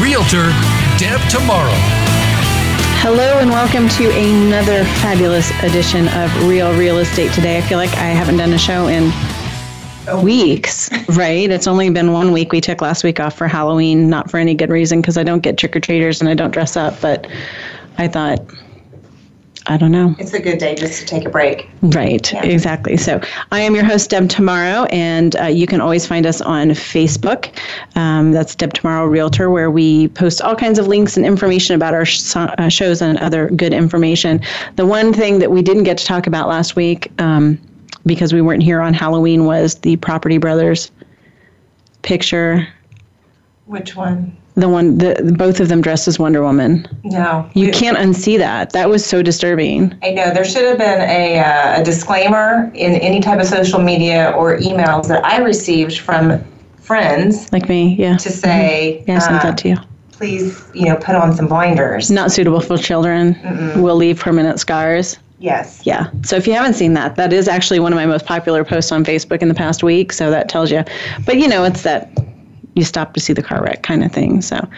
Realtor Deb Tomaro. Hello and welcome to another fabulous edition of Real Real Estate Today. I feel like I haven't done a show in weeks, right? It's only been one week. We took last week off for Halloween, not for any good reason because I don't get trick or treaters and I don't dress up, but I thought I don't know. It's a good day just to take a break. Right, yeah. exactly. So I am your host, Deb Tomaro, and uh, you can always find us on Facebook. Um, that's Deb Tomaro Realtor, where we post all kinds of links and information about our sh- uh, shows and other good information. The one thing that we didn't get to talk about last week, um, because we weren't here on Halloween, was the Property Brothers picture. Which one? The one, the both of them dressed as Wonder Woman. No, you can't unsee that. That was so disturbing. I know there should have been a, uh, a disclaimer in any type of social media or emails that I received from friends, like me, yeah, to say, mm-hmm. yeah, I sent uh, that to you. Please, you know, put on some blinders. Not suitable for children. Mm-mm. Will leave permanent scars. Yes. Yeah. So if you haven't seen that, that is actually one of my most popular posts on Facebook in the past week. So that tells you. But you know, it's that you stop to see the car wreck kind of thing. So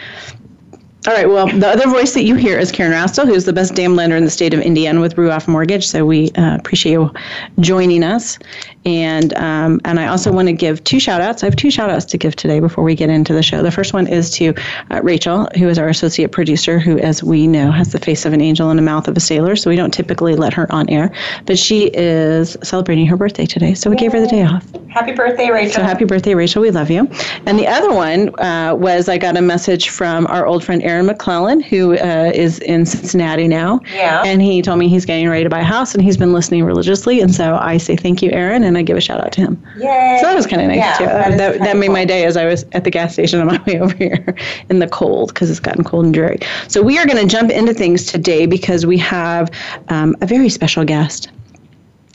all right. Well, the other voice that you hear is Karen Rastel, who's the best damn lender in the state of Indiana with Ruoff Mortgage. So we uh, appreciate you joining us. And um, and I also want to give two shout outs. I have two shout outs to give today before we get into the show. The first one is to uh, Rachel, who is our associate producer, who, as we know, has the face of an angel and the mouth of a sailor. So we don't typically let her on air. But she is celebrating her birthday today. So we Yay. gave her the day off. Happy birthday, Rachel. So happy birthday, Rachel. We love you. And the other one uh, was I got a message from our old friend Aaron McClellan, who uh, is in Cincinnati now. Yeah. And he told me he's getting ready to buy a house and he's been listening religiously. And so I say thank you, Aaron. And I give a shout out to him. Yay! So that was kind of nice yeah, too. That, that, that made cool. my day as I was at the gas station on my way over here in the cold because it's gotten cold and dreary. So we are going to jump into things today because we have um, a very special guest.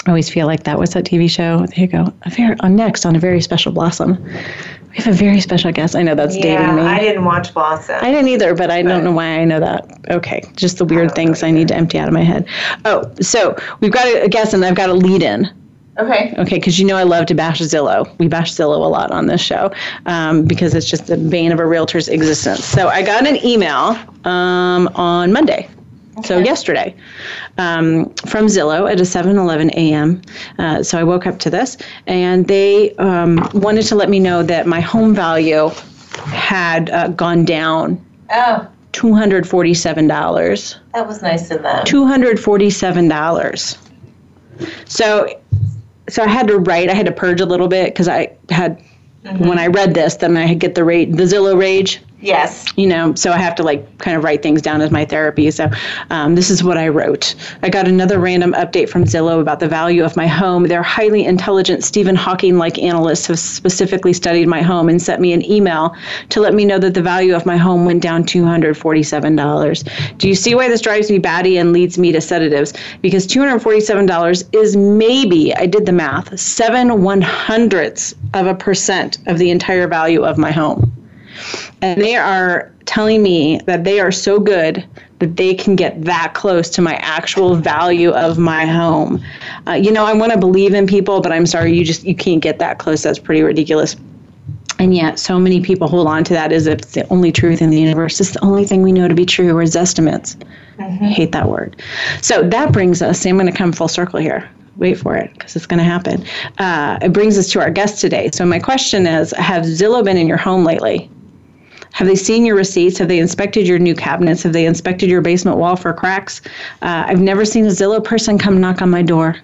I always feel like that was that TV show. There you go. A very, on next on a very special blossom. We have a very special guest. I know that's yeah, dating me. I didn't watch Blossom. I didn't either, but I don't know why I know that. Okay, just the weird I things I need to empty out of my head. Oh, so we've got a guest, and I've got a lead in. Okay. Okay, because you know I love to bash Zillow. We bash Zillow a lot on this show um, because it's just the bane of a realtor's existence. So I got an email um, on Monday. Okay. So yesterday, um, from Zillow at a 7:11 a.m. Uh, so I woke up to this, and they um, wanted to let me know that my home value had uh, gone down. Oh. $247. That was nice of them. $247. So so I had to write. I had to purge a little bit because I had mm-hmm. when I read this, then I get the rate, the Zillow rage. Yes. You know, so I have to like kind of write things down as my therapy. So um, this is what I wrote. I got another random update from Zillow about the value of my home. Their highly intelligent Stephen Hawking like analysts have specifically studied my home and sent me an email to let me know that the value of my home went down $247. Do you see why this drives me batty and leads me to sedatives? Because $247 is maybe, I did the math, seven one hundredths of a percent of the entire value of my home and they are telling me that they are so good that they can get that close to my actual value of my home. Uh, you know, I want to believe in people, but I'm sorry, you just you can't get that close. That's pretty ridiculous. And yet, so many people hold on to that as if it's the only truth in the universe. It's the only thing we know to be true, or is estimates. Mm-hmm. I hate that word. So that brings us. I'm going to come full circle here wait for it because it's going to happen. Uh, it brings us to our guest today. So, my question is Have Zillow been in your home lately? Have they seen your receipts? Have they inspected your new cabinets? Have they inspected your basement wall for cracks? Uh, I've never seen a Zillow person come knock on my door.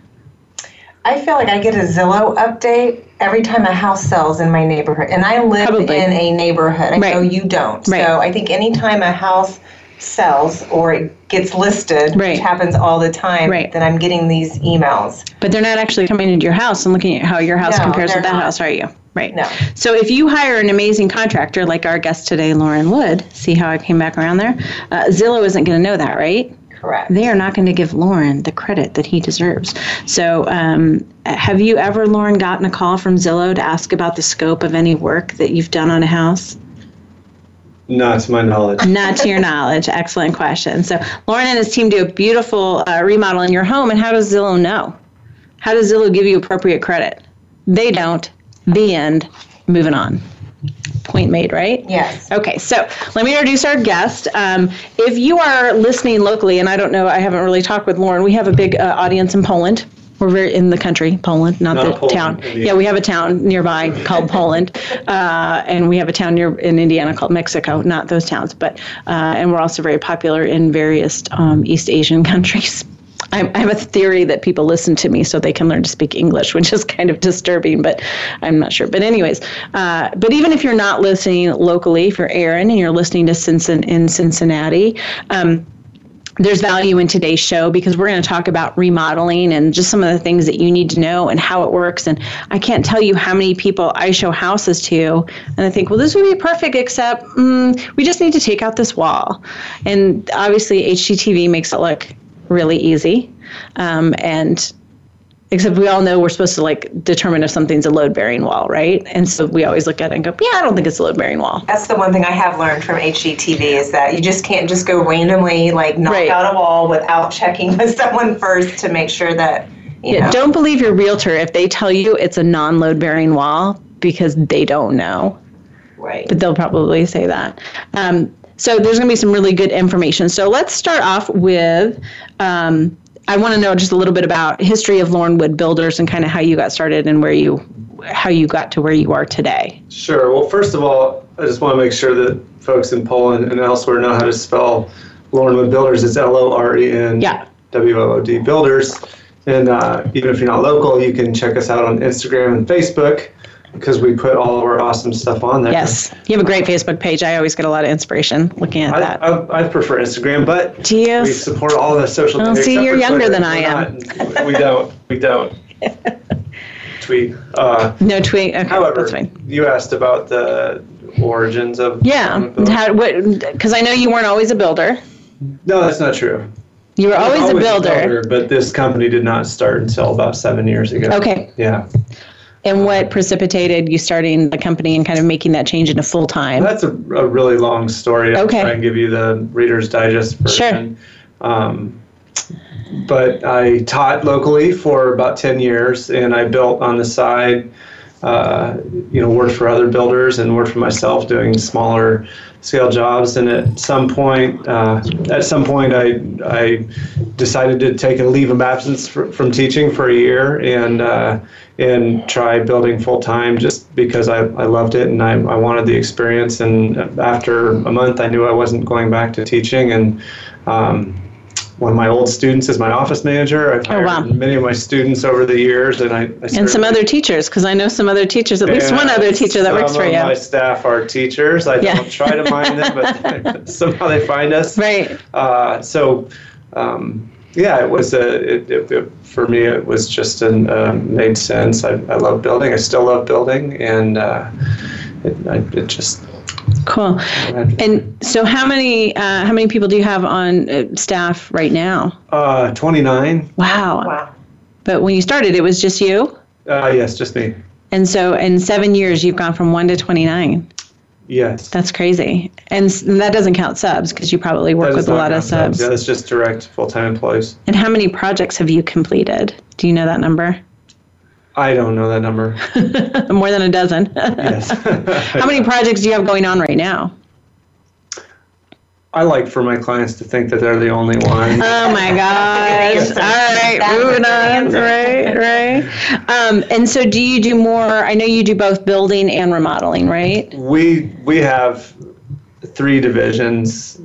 I feel like I get a Zillow update every time a house sells in my neighborhood. And I live Probably. in a neighborhood. I right. know you don't. Right. So I think anytime a house sells or it gets listed, Right. which happens all the time, Right. then I'm getting these emails. But they're not actually coming into your house and looking at how your house No, compares with that not. house, are you? Right. No. So if you hire an amazing contractor like our guest today, Loren Wood, see how I came back around there? Uh, Zillow isn't going to know that, right? Correct. They are not going to give Loren the credit that he deserves. So, um, have you ever, Loren, gotten a call from Zillow to ask about the scope of any work that you've done on a house? Not to my knowledge. Not to your knowledge. Excellent question. So, Loren and his team do a beautiful uh, remodel in your home, and how does Zillow know? How does Zillow give you appropriate credit? They don't. The end. Moving on. Point made, right? Yes. Okay, so let me introduce our guest. Um, if you are listening locally, and I don't know, I haven't really talked with Loren, we have a big uh, audience in Poland. We're very in the country, Poland, not, Not the Poland, town. Indiana. Yeah, we have a town nearby called Poland, uh, and we have a town near in Indiana called Mexico. Not those towns, but uh, and we're also very popular in various um, East Asian countries. I, I have a theory that people listen to me so they can learn to speak English, which is kind of disturbing, but I'm not sure. But anyways, uh, but even if you're not listening locally, if you're Aaron and you're listening to Cincin- in Cincinnati, um, there's value in today's show because we're going to talk about remodeling and just some of the things that you need to know and how it works. And I can't tell you how many people I show houses to, and I think, well, this would be perfect, except mm, we just need to take out this wall. And obviously, HGTV makes it look really easy. Um, and except we all know we're supposed to like determine if something's a load bearing wall, right? And so we always look at it and go, yeah, I don't think it's a load bearing wall. That's the one thing I have learned from HGTV is that you just can't just go randomly like knock Right. out a wall without checking with someone first to make sure that you Yeah, know. don't believe your realtor if they tell you it's a non load bearing wall because they don't know. right. but they'll probably say that. Um, so there's going to be some really good information. So let's start off with. Um, I want to know just a little bit about history of Loren Wood Builders and kind of how you got started and where you, how you got to where you are today. Sure. Well, first of all, I just want to make sure that folks in Poland and elsewhere know how to spell Loren Wood Builders. It's L O R E N Yeah. W O O D Builders. And uh, even if you're not local, you can check us out on Instagram and Facebook because we put all of our awesome stuff on there. Yes, you have a great Facebook page. I always get a lot of inspiration looking at I, that. I, I prefer Instagram, but Do you? we support all the social Oh, see, you're younger Twitter. than I We're not- we don't. We don't. Tweet. Uh, No tweet. Okay, However, that's fine. you asked about the origins of Yeah, Loren Wood Builders. how, what? Because I know you weren't always a builder. No, that's not true. You were always, a builder. but this company did not start until about seven years ago. Okay. Yeah, And what precipitated you starting the company and kind of making that change into full time? that's a, a really long story. I'll Okay. try and give you the Reader's Digest version. Um, but I taught locally for about 10 years, and I built on the side. Uh, you know, worked for other builders and worked for myself doing smaller scale jobs. And at some point, uh, at some point, I I decided to take a leave of absence fr- from teaching for a year and uh, and try building full time just because I, I loved it and I, I wanted the experience. And after a month, I knew I wasn't going back to teaching. And um, one of my old students is my office manager. I've hired Oh, wow. many of my students over the years, and I, I and some other teachers, because I know some other teachers, at least one other teacher that works some for of you. My staff are teachers. I Yeah. don't try to mind them, but somehow they find us. Right. Uh, so, um, yeah, it was a. It, it, it, for me, it was just an uh, made sense. I, I love building. I still love building, and uh, it, I, it just. Cool. And so, how many uh, how many people do you have on uh, staff right now? Uh, 29. Wow. Wow. But when you started, it was just you. Uh, yes, just me. And so, in seven years, you've gone from one to twenty nine. Yes. That's crazy. And, and that doesn't count subs because you probably work with a lot of count subs. Yeah, that's just direct full-time employees. And how many projects have you completed? Do you know that number? I don't know that number. More than a dozen. yes. how many projects do you have going on right now? I like for my clients to think that they're the only one. Oh my gosh. All right, moving on. Right, right. Um, and so do you do more? I know you do both building and remodeling, right? we we have three divisions: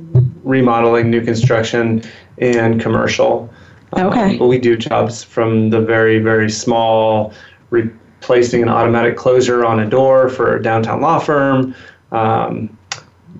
remodeling, new construction, and commercial. Um, Okay. but we do jobs from the very very small, replacing an automatic closure on a door for a downtown law firm. Um,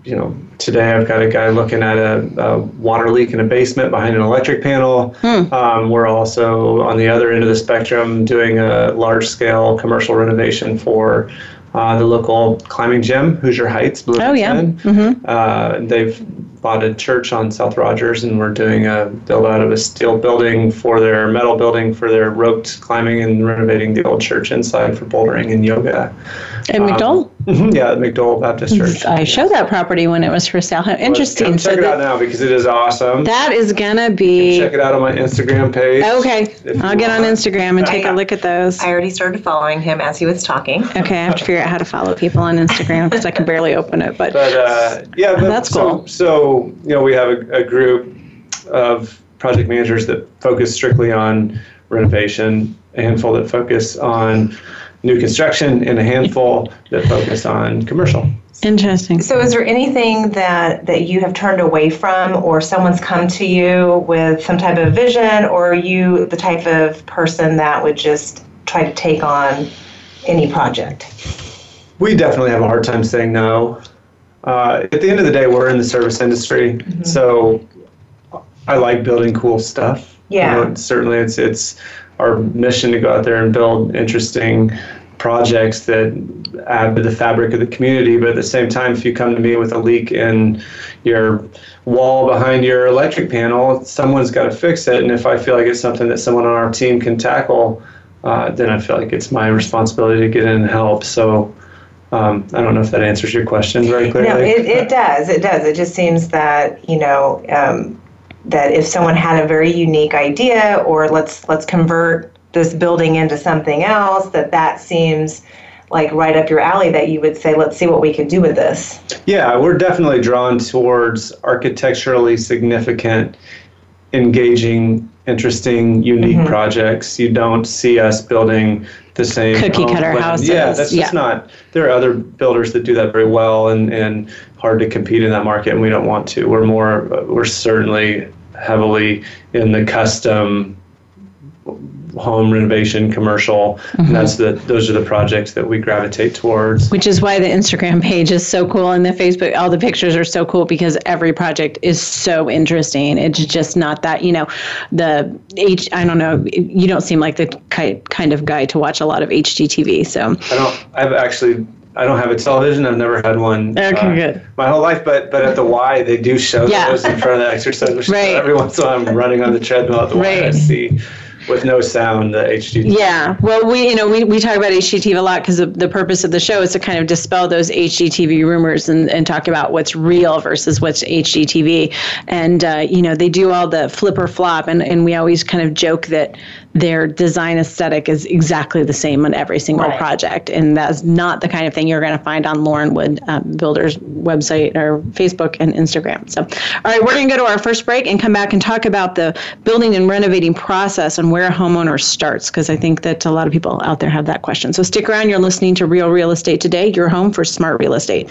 you know, today I've got a guy looking at a, a water leak in a basement behind an electric panel. Hmm. Um, we're also on the other end of the spectrum doing a large scale commercial renovation for uh, the local climbing gym, Hoosier Heights. oh, yeah. Mm-hmm. Uh, they've bought a church on South Rogers, and we're doing a build out of a steel building for their metal building for their roped climbing and renovating the old church inside for bouldering and yoga. And um, McDowell? Mm-hmm, yeah, McDowell Baptist Church. I showed that property when it was for sale. Interesting. Well, check so it out now because it is awesome. That is gonna be. Check it out on my Instagram page. Okay, I'll get on Instagram and take a look at those. I already started following him as he was talking. Okay, I have to figure out how to follow people on Instagram because I can barely open it. But, but uh, yeah, but that's so, cool. So you know, we have a, a group of project managers that focus strictly on renovation, a handful that focus on new construction, and a handful that focus on commercial. Interesting. So, is there anything that that you have turned away from, or someone's come to you with some type of vision, or are you the type of person that would just try to take on any project? We definitely have a hard time saying no. Uh, at the end of the day, we're in the service industry, mm-hmm. so I like building cool stuff. Yeah. You know, certainly, it's it's our mission to go out there and build interesting projects that add to the fabric of the community. But at the same time, if you come to me with a leak in your wall behind your electric panel, someone's got to fix it. And if I feel like it's something that someone on our team can tackle, uh, then I feel like it's my responsibility to get in and help. So. Um, I don't know if that answers your question very clearly. No, it, it does. It does. It just seems that you know um, that if someone had a very unique idea or let's let's convert this building into something else that that seems like right up your alley that you would say let's see what we can do with this yeah we're definitely drawn towards architecturally significant engaging interesting unique mm-hmm. projects you don't see us building the same cookie cutter houses yeah that's yeah. just not there are other builders that do that very well and and hard to compete in that market, and we don't want to. We're more, we're certainly heavily in the custom home renovation commercial mm-hmm. and that's the those are the projects that we gravitate towards which is why the instagram page is so cool and the facebook all the pictures are so cool because every project is so interesting it's just not that you know the h i don't know you don't seem like the kind of guy to watch a lot of hgtv so i don't i've actually I don't have a television. I've never had one. Okay, uh, good. My whole life, but but at the Y they do show yeah. those in front of the exercise machine. Right. Every once in a while, I'm running on the treadmill at the right. Y. I see with no sound, the HGTV. Yeah, well, we you know we, we talk about HGTV a lot because the purpose of the show is to kind of dispel those HGTV rumors and, and talk about what's real versus what's HGTV. And uh, you know they do all the flip or flop, and, and we always kind of joke that their design aesthetic is exactly the same on every single right. project, and that's not the kind of thing you're going to find on Loren Wood um, Builders website or Facebook and Instagram. So, all right, we're going to go to our first break and come back and talk about the building and renovating process and where a homeowner starts, because I think that a lot of people out there have that question. So stick around. You're listening to Real Real Estate today. Your home for smart real estate.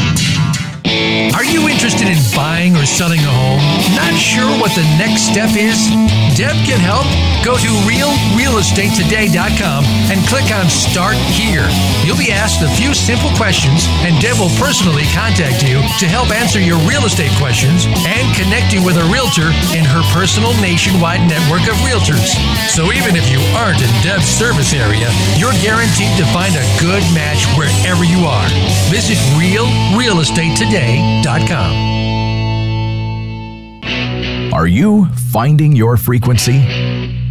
Are you interested in buying or selling a home? Not sure what the next step is? Deb can help. Go to realrealestatetoday.com and click on Start Here. You'll be asked a few simple questions, and Deb will personally contact you to help answer your real estate questions and connect you with a realtor in her personal nationwide network of realtors. So even if you aren't in Deb's service area, you're guaranteed to find a good match wherever you are. Visit realrealestatetoday.com. Are you finding your frequency?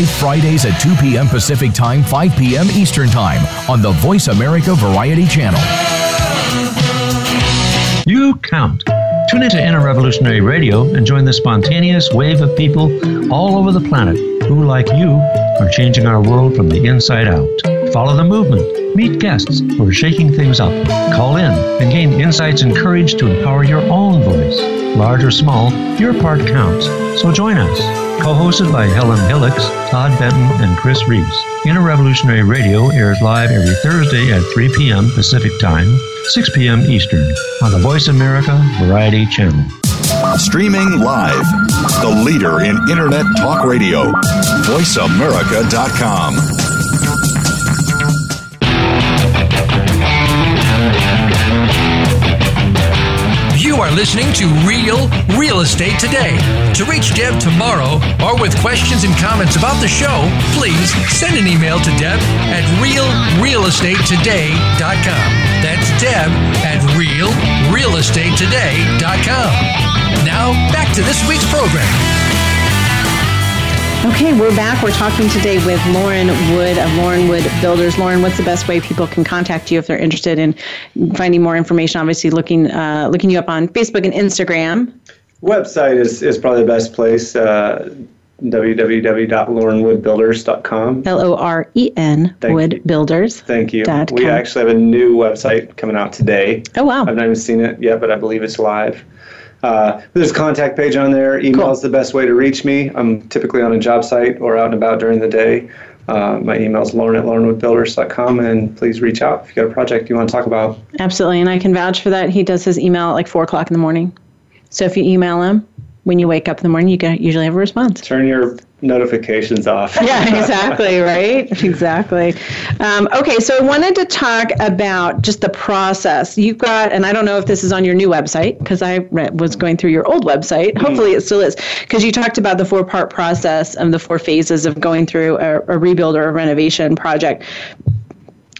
live Fridays at 2 p.m. Pacific Time, 5 p.m. Eastern Time on the Voice America Variety Channel. You count. Tune into Inner Revolutionary Radio and join the spontaneous wave of people all over the planet who, like you, are changing our world from the inside out. Follow the movement, meet guests who are shaking things up, call in, and gain insights and courage to empower your own voice. Large or small, your part counts. So join us. Co-hosted by Helen Hillocks, Todd Benton, and Chris Reeves. Inner Revolutionary Radio airs live every Thursday at 3 p.m. Pacific Time, 6 p.m. Eastern on the Voice America Variety Channel. Streaming live, the leader in Internet Talk Radio, voiceamerica.com. are listening to Real Real Estate Today. To reach Deb Tomaro or with questions and comments about the show, please send an email to Deb at realrealestatetoday.com. That's Deb at realrealestatetoday.com. Now, back to this week's program. Okay, we're back. We're talking today with Loren Wood of Loren Wood Builders. Loren, what's the best way people can contact you if they're interested in finding more information? Obviously, looking uh, looking you up on Facebook and Instagram. Website is, is probably the best place. Uh, www.lorenwoodbuilders.com. L O R E N Wood Builders. Thank you. We actually have a new website coming out today. Oh wow! I've not even seen it yet, but I believe it's live. Uh, there's a contact page on there. Email cool. is the best way to reach me. I'm typically on a job site or out and about during the day. Uh, my email is loren at lorenwoodbuilders.com, and please reach out if you got a project you want to talk about. Absolutely, and I can vouch for that. He does his email at like 4 o'clock in the morning. So if you email him, when you wake up in the morning, you get, usually have a response. Turn your notifications off. yeah, exactly, right? Exactly. Um, okay, so I wanted to talk about just the process. You've got, and I don't know if this is on your new website, because I was going through your old website. Mm-hmm. Hopefully it still is, because you talked about the four part process and the four phases of going through a, a rebuild or a renovation project.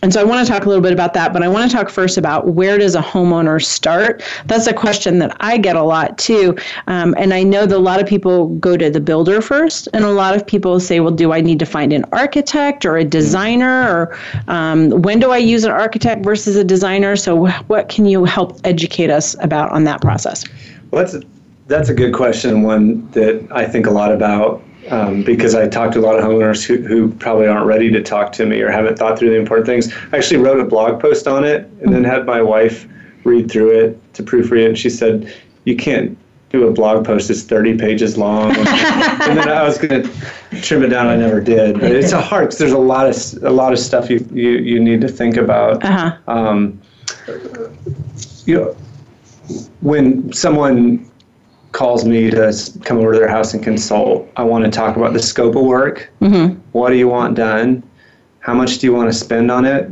And so I want to talk a little bit about that, but I want to talk first about where does a homeowner start? That's a question that I get a lot too. Um, and I know that a lot of people go to the builder first, and a lot of people say, well, do I need to find an architect or a designer? Or um, when do I use an architect versus a designer? So, what can you help educate us about on that process? Well, that's a, that's a good question, one that I think a lot about um, because I talked to a lot of homeowners who, who probably aren't ready to talk to me or haven't thought through the important things. I actually wrote a blog post on it and then had my wife read through it to proofread it. And she said, You can't do a blog post that's 30 pages long. And, then I was going to trim it down. I never did. But it's a hard because there's a lot of a lot of stuff you, you, you need to think about. Uh-huh. Um, you know, when someone calls me to come over to their house and consult, I want to talk about the scope of work. Mm-hmm. What do you want done? How much do you want to spend on it?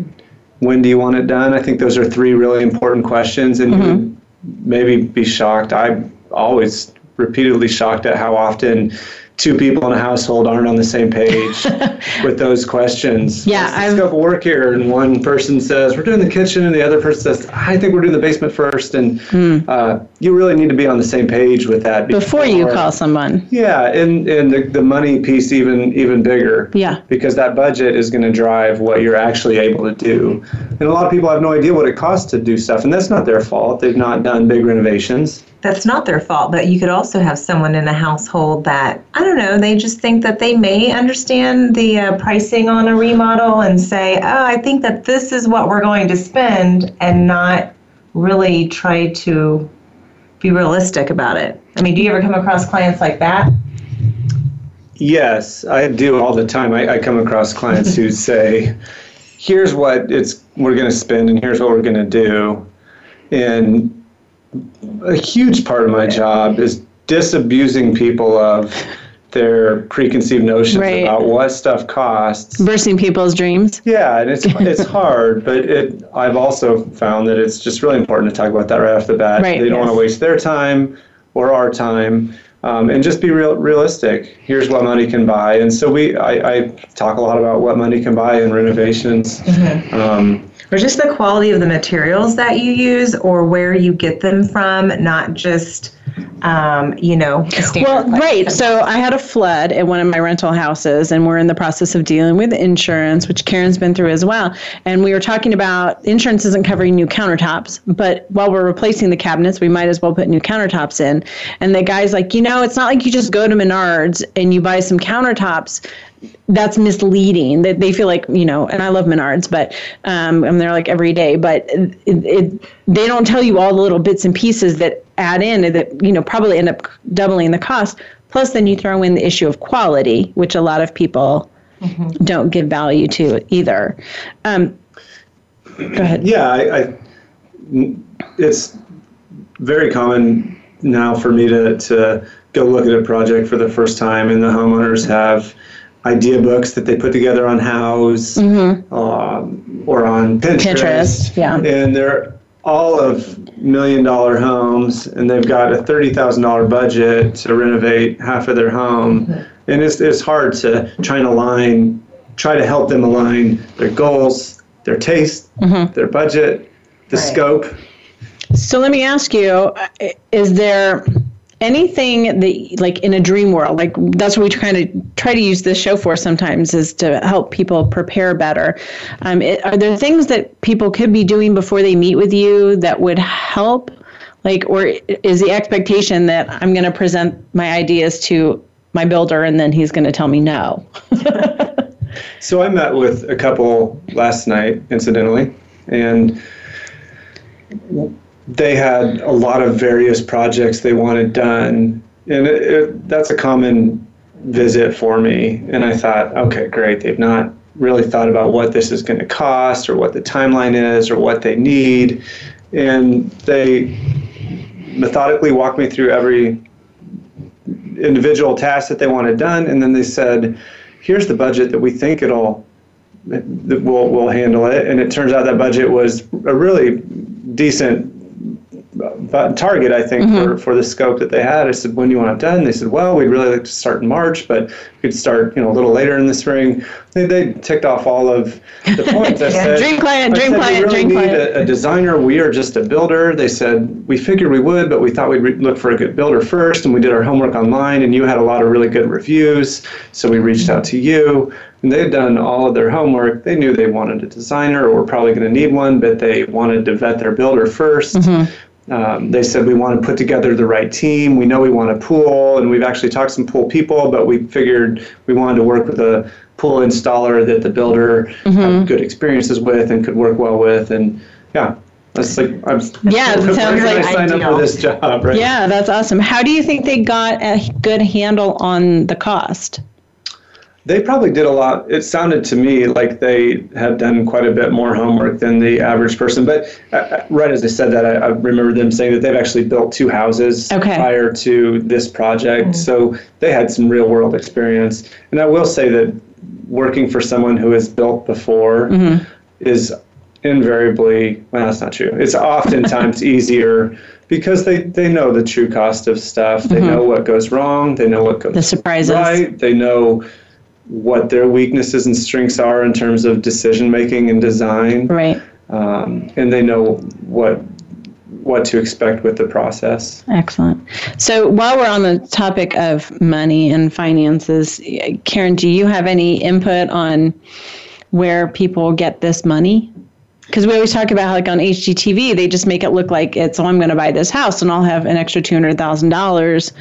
When do you want it done? I think those are three really important questions, and mm-hmm. you maybe be shocked. I'm always repeatedly shocked at how often two people in a household aren't on the same page with those questions. Yeah, I've scope of work here, and one person says we're doing the kitchen, and the other person says I think we're doing the basement first, and mm. uh, you really need to be on the same page with that before, before you call someone. Yeah, and and the, the money piece even even bigger. Yeah, because that budget is going to drive what you're actually able to do, and a lot of people have no idea what it costs to do stuff, and that's not their fault. They've not done big renovations that's not their fault, but you could also have someone in a household that, I don't know, they just think that they may understand the uh, pricing on a remodel and say, oh, I think that this is what we're going to spend, and not really try to be realistic about it. I mean, do you ever come across clients like that? Yes, I do all the time. I, I come across clients who say, here's what it's we're going to spend and here's what we're going to do. And a huge part of my job is disabusing people of their preconceived notions right. about what stuff costs. Bursting people's dreams. Yeah, and it's it's hard, but it I've also found that it's just really important to talk about that right off the bat. Right, they don't yes. want to waste their time or our time. Um, and just be real, realistic. Here's what money can buy, and so we. I, I talk a lot about what money can buy in renovations. Mm-hmm. Um, or just the quality of the materials that you use or where you get them from, not just um, you know, well, right. So I had a flood at one of my rental houses, and we're in the process of dealing with insurance, which Karen's been through as well. And we were talking about insurance isn't covering new countertops, but while we're replacing the cabinets, we might as well put new countertops in. And the guy's like, you know, it's not like you just go to Menards and you buy some countertops that's misleading. That they feel like you know and i love menards but um, i'm there like every day but it, it, they don't tell you all the little bits and pieces that add in that you know probably end up doubling the cost. Plus then you throw in the issue of quality which a lot of people mm-hmm. don't give value to either. Um, go ahead. Yeah I, I, it's very common now for me to, to go look at a project for the first time and the homeowners have idea books that they put together on Houzz mm-hmm. um, or on Pinterest. Pinterest, yeah. And they're all of million dollar homes, and they've got a thirty thousand dollar budget to renovate half of their home, mm-hmm. and it's it's hard to try and align, try to help them align their goals, their taste, mm-hmm. their budget, the right. scope. So let me ask you: Is there anything that like in a dream world like that's what we kind of try to use this show for sometimes is to help people prepare better. Um, it, are there things that people could be doing before they meet with you that would help? Like or is the expectation that i'm going to present my ideas to my builder and then he's going to tell me no? So i met with a couple last night incidentally and they had a lot of various projects they wanted done, and it, it, that's a common visit for me. And I thought, okay, great. They've not really thought about what this is going to cost, or what the timeline is, or what they need, and they methodically walked me through every individual task that they wanted done, and then they said, "Here's the budget that we think it'll." That we'll, we'll handle it. And it turns out that budget was a really decent target, I think, mm-hmm. for, for the scope that they had. I said, when do you want it done? They said, well, we'd really like to start in March, but we could start, you know, a little later in the spring. They, they ticked off all of the points. I said, dream client, dream said, client, we really dream need. A, a, designer. We are just a builder. They said, we figured we would, but we thought we'd re- look for a good builder first. And we did our homework online, and you had a lot of really good reviews. So we reached out to you. And they had done all of their homework. They knew they wanted a designer or were probably going to need one, but they wanted to vet their builder 1st mm-hmm. Um, they said we want to put together the right team. We know we want a pool, and we've actually talked to some pool people, but we figured we wanted to work with a pool installer that the builder mm-hmm. had good experiences with and could work well with. And yeah, that's like I'm. Yeah, it sounds like I signed up for this job, right? Yeah, that's awesome. How do you think they got a good handle on the cost? They probably did a lot. It sounded to me like they had done quite a bit more homework than the average person. But uh, uh right as I said that, I, I, remember them saying that they've actually built two houses okay. prior to this project. Mm-hmm. So they had some real world experience. And I will say that working for someone who has built before mm-hmm. is invariably, well, that's not true. It's oftentimes easier because they, they know the true cost of stuff. They mm-hmm. know what goes wrong. They know what goes the surprises. right. They know what their weaknesses and strengths are in terms of decision making and design. Right. Um, and they know what what to expect with the process. Excellent. So while we're on the topic of money and finances, Karen, do you have any input on where people get this money? Because we always talk about how, like on HGTV, they just make it look like it's, oh, I'm going to buy this house and I'll have an extra $200,000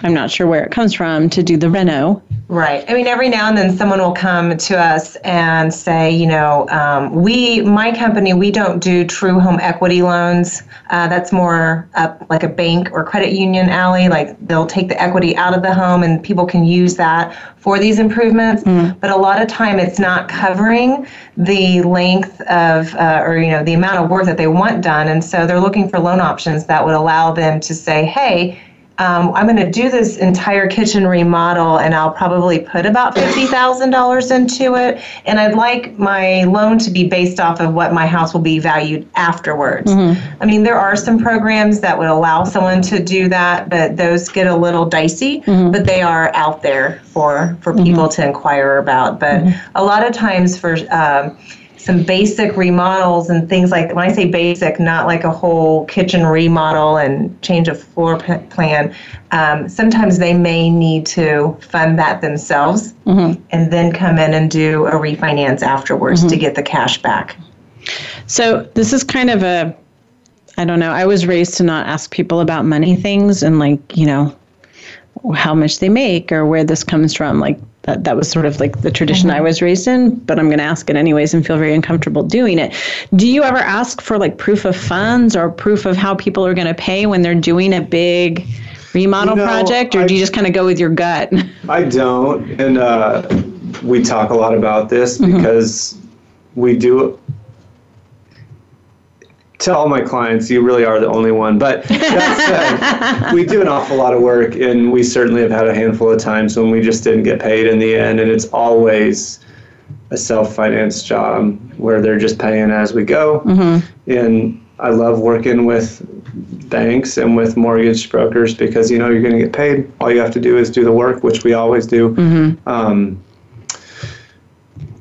I'm not sure where it comes from to do the reno. Right. I mean, every now and then someone will come to us and say, you know, um, we, my company, we don't do true home equity loans. Uh, that's more up like a bank or credit union alley. Like they'll take the equity out of the home and people can use that for these improvements. Mm. But a lot of time it's not covering the length of, uh, or, you know, the amount of work that they want done. And so they're looking for loan options that would allow them to say, hey, um, I'm going to do this entire kitchen remodel and I'll probably put about $50,000 into it. And I'd like my loan to be based off of what my house will be valued afterwards. Mm-hmm. I mean, there are some programs that would allow someone to do that, but those get a little dicey, mm-hmm. but they are out there for, for people mm-hmm. to inquire about. But mm-hmm. a lot of times for, um, some basic remodels and things like when I say basic, not like a whole kitchen remodel and change of floor plan. Um, sometimes they may need to fund that themselves mm-hmm. and then come in and do a refinance afterwards mm-hmm. to get the cash back. So this is kind of a I don't know. I was raised to not ask people about money things and like, you know, how much they make or where this comes from. Like that, that was sort of like the tradition mm-hmm. I was raised in, but I'm going to ask it anyways and feel very uncomfortable doing it. Do you ever ask for like proof of funds or proof of how people are going to pay when they're doing a big remodel you know, project or I, do you just kind of go with your gut? I don't. And uh, we talk a lot about this mm-hmm. because we do to all my clients, you really are the only one. But that said, we do an awful lot of work, and we certainly have had a handful of times when we just didn't get paid in the end, and it's always a self-financed job where they're just paying as we go. Mm-hmm. And I love working with banks and with mortgage brokers because you know you're going to get paid. All you have to do is do the work, which we always do. Mm-hmm. Um,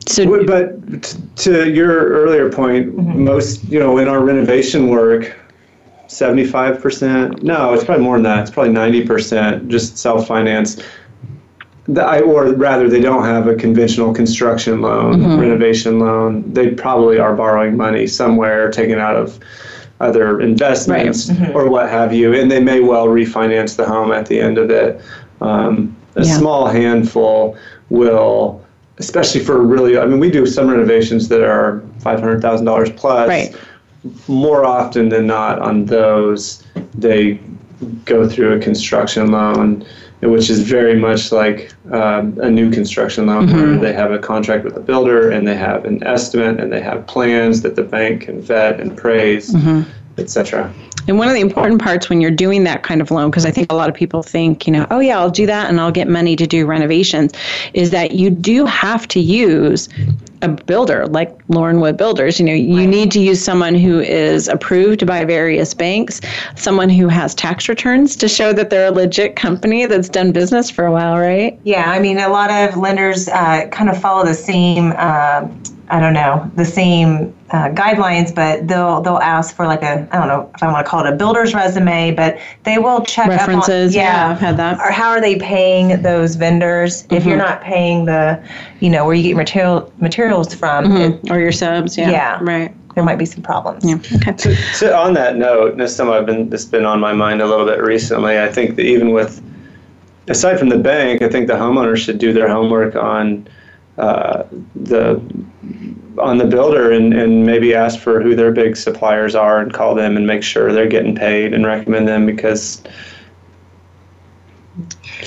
so, but to your earlier point, mm-hmm. most you know in our renovation work, seventy-five percent. No, it's probably more than that. It's probably ninety percent just self-finance. I, or rather, they don't have a conventional construction loan, mm-hmm. renovation loan. They probably are borrowing money somewhere, taken out of other investments right. mm-hmm. or what have you, and they may well refinance the home at the end of it. Um, a yeah. small handful will especially for really, I mean, we do some renovations that are $500,000 plus. Right. More often than not, on those, they go through a construction loan, which is very much like um, a new construction loan mm-hmm. where they have a contract with the builder and they have an estimate and they have plans that the bank can vet and praise, mm-hmm. etc. And one of the important parts when you're doing that kind of loan, because I think a lot of people think, you know, oh yeah, I'll do that and I'll get money to do renovations, is that you do have to use a builder like Loren Wood Builders. You know, you right. need to use someone who is approved by various banks, someone who has tax returns to show that they're a legit company that's done business for a while, right? Yeah, I mean, a lot of lenders uh, kind of follow the same. Uh, I don't know the same uh, guidelines, but they'll they'll ask for like a I don't know if I want to call it a builder's resume, but they will check references. On, yeah, yeah, I've had that. Or how are they paying those vendors? Mm-hmm. If you're mm-hmm. not paying the, you know, where you get material materials from, mm-hmm. it, or your subs, yeah, yeah, right. There might be some problems. Yeah. Okay. To, to, on that note, this some I've been this been on my mind a little bit recently. I think that even with aside from the bank, I think the homeowner should do their homework on uh, the on the builder and, and maybe ask for who their big suppliers are and call them and make sure they're getting paid and recommend them because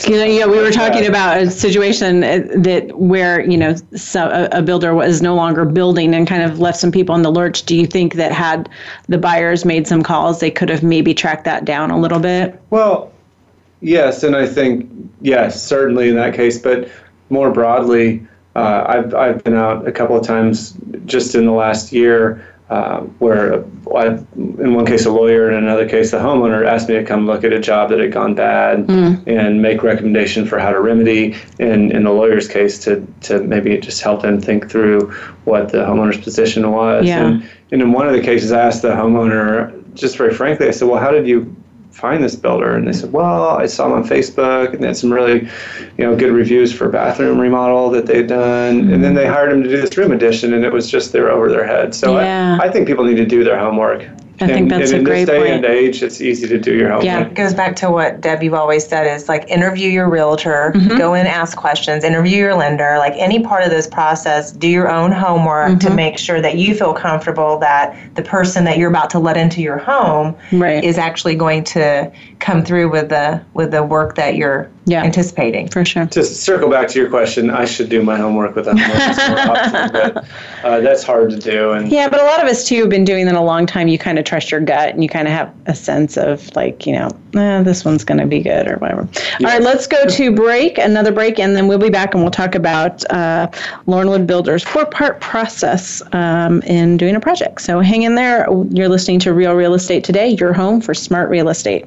you know, yeah, we were talking about a situation that where you know so a, a, builder was no longer building and kind of left some people in the lurch. Do you think that had the buyers made some calls, they could have maybe tracked that down a little bit? Well, yes, and I think yes, certainly in that case, but more broadly, uh, I've I've been out a couple of times just in the last year uh, where I, in one case a lawyer, and in another case the homeowner asked me to come look at a job that had gone bad mm. and make recommendation for how to remedy. In in the lawyer's case, to to maybe just help them think through what the homeowner's position was. Yeah. And, and in one of the cases, I asked the homeowner just very frankly, I said, "Well, how did you find this builder? And they said, well, I saw them on Facebook and they had some really, you know, good reviews for bathroom remodel that they'd done. And then they hired him to do this room addition and it was just, they were over their head. So yeah. I, I think people need to do their homework. I and, think that's and a great point. In this day and age, it's easy to do your homework. Yeah, it goes back to what Deb you've always said is like interview your realtor, mm-hmm. go in, ask questions, interview your lender. Like any part of this process, do your own homework mm-hmm. to make sure that you feel comfortable that the person that you're about to let into your home right. is actually going to come through with the with the work that you're yeah, anticipating. For sure. To circle back to your question, I should do my homework with that, but uh, that's hard to do. And yeah, but a lot of us too have been doing that a long time. You kind of trust your gut, and you kind of have a sense of like, you know, eh, this one's going to be good or whatever. Yes. All right, let's go to break, another break, and then we'll be back and we'll talk about uh, Loren Builders four-part process um, in doing a project. So hang in there. You're listening to Real Real Estate today. Your home for smart real estate.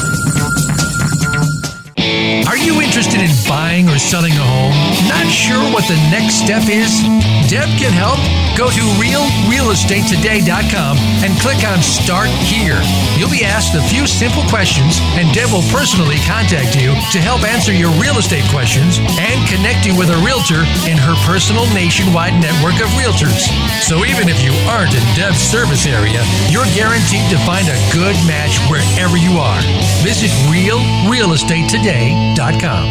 interested in buying or selling a home? Not sure what the next step is? Deb can help. Go to realrealestatetoday.com and click on Start Here. You'll be asked a few simple questions, and Deb will personally contact you to help answer your real estate questions and connect you with a realtor in her personal nationwide network of realtors. So even if you aren't in Deb's service area, you're guaranteed to find a good match wherever you are. Visit realrealestatetoday.com.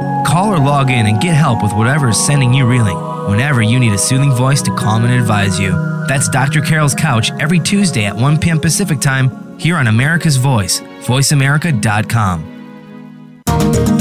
Call or log in and get help with whatever is sending you reeling whenever you need a soothing voice to calm and advise you. That's Dr. Carol's Couch every Tuesday at 1 p.m. Pacific Time here on America's Voice, voiceamerica.com.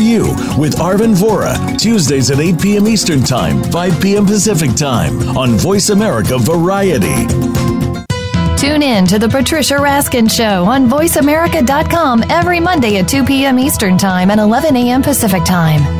You with Arvin Vora, Tuesdays at 8 p.m. Eastern Time, 5 p.m. Pacific Time on Voice America Variety. Tune in to the Patricia Raskin Show on VoiceAmerica.com every Monday at 2 p.m. Eastern Time and 11 a.m. Pacific Time.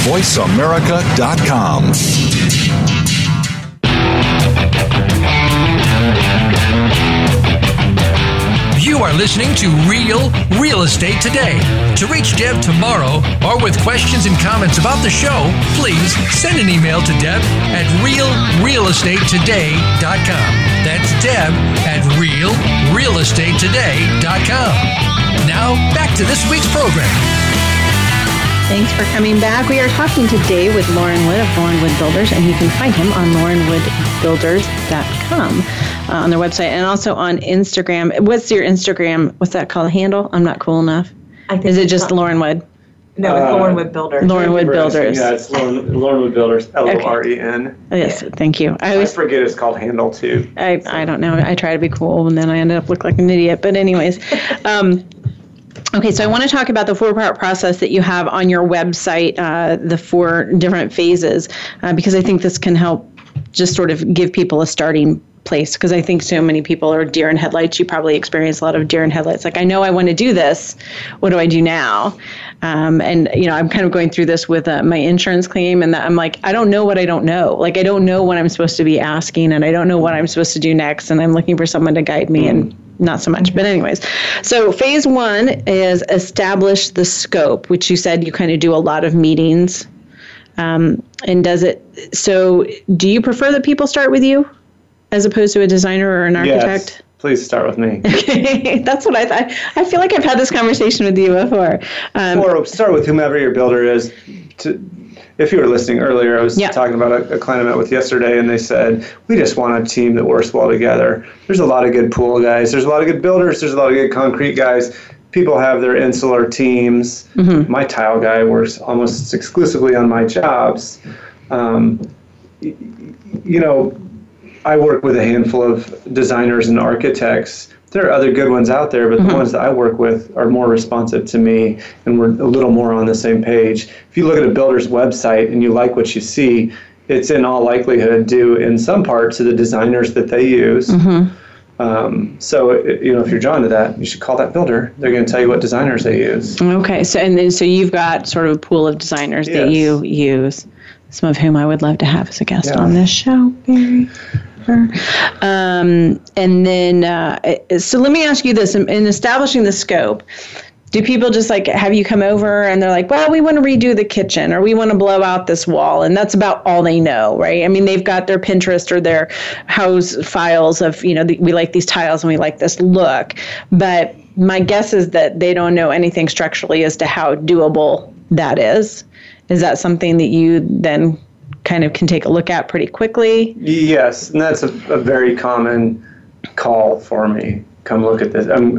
VoiceAmerica.com. You are listening to Real Real Estate Today. To reach Deb Tomaro or with questions and comments about the show, please send an email to Deb at realrealestatetoday.com. That's Deb at realrealestatetoday.com. Now, back to this week's program. Thanks for coming back. We are talking today with Loren Wood of Loren Wood Builders, and you can find him on lorenwoodbuilders.com uh, on their website and also on Instagram. What's your Instagram? What's that called? Handle? I'm not cool enough. Is it just Loren Wood? No, it's Uh, Loren Wood Builders. Loren Wood Builders. Yeah, it's Loren, Loren Wood Builders, L O R E N. Oh, yes, thank you. I I always forget it's called Handle too. I, I don't know. I try to be cool and then I end up look like an idiot. But anyways, um, okay. So I want to talk about the four-part process that you have on your website, uh, the four different phases, uh, because I think this can help just sort of give people a starting place. Because I think so many people are deer in headlights. You probably experience a lot of deer in headlights. Like I know I want to do this. What do I do now? Um, and you know, I'm kind of going through this with uh, my insurance claim, and I'm like, I don't know what I don't know. Like I don't know what I'm supposed to be asking, and I don't know what I'm supposed to do next, and I'm looking for someone to guide me, and not so much. But anyways, so phase one is establish the scope, which you said you kind of do a lot of meetings. Um, and does it? So, do you prefer that people start with you, as opposed to a designer or an architect? Yes. Please start with me. Okay, that's what I thought. I feel like I've had this conversation with you before. Um, or start with whomever your builder is. To, if you were listening earlier, I was Yeah. talking about a, a client I met with yesterday, and they said, We just want a team that works well together. There's a lot of good pool guys, there's a lot of good builders, there's a lot of good concrete guys. People have their insular teams. Mm-hmm. My tile guy works almost exclusively on my jobs. Um, you know, I work with a handful of designers and architects. There are other good ones out there, but Mm-hmm. the ones that I work with are more responsive to me and we're a little more on the same page. If you look at a builder's website and you like what you see, it's in all likelihood due in some part to the designers that they use. Mm-hmm. Um, so you know, if you're drawn to that, you should call that builder. They're going to tell you what designers they use. Okay, so and then so you've got sort of a pool of designers yes. that you use, some of whom I would love to have as a guest yeah. on this show. Barry. Um, and then, uh, so let me ask you this: in, in establishing the scope, do people just like have you come over and they're like well we want to redo the kitchen or we want to blow out this wall and that's about all they know right? I mean they've got their pinterest or their house files of you know the, we like these tiles and we like this look. But my guess is that they don't know anything structurally as to how doable that is. Is that something that you then kind of can take a look at pretty quickly yes and that's a, a very common call for me come look at this. I'm,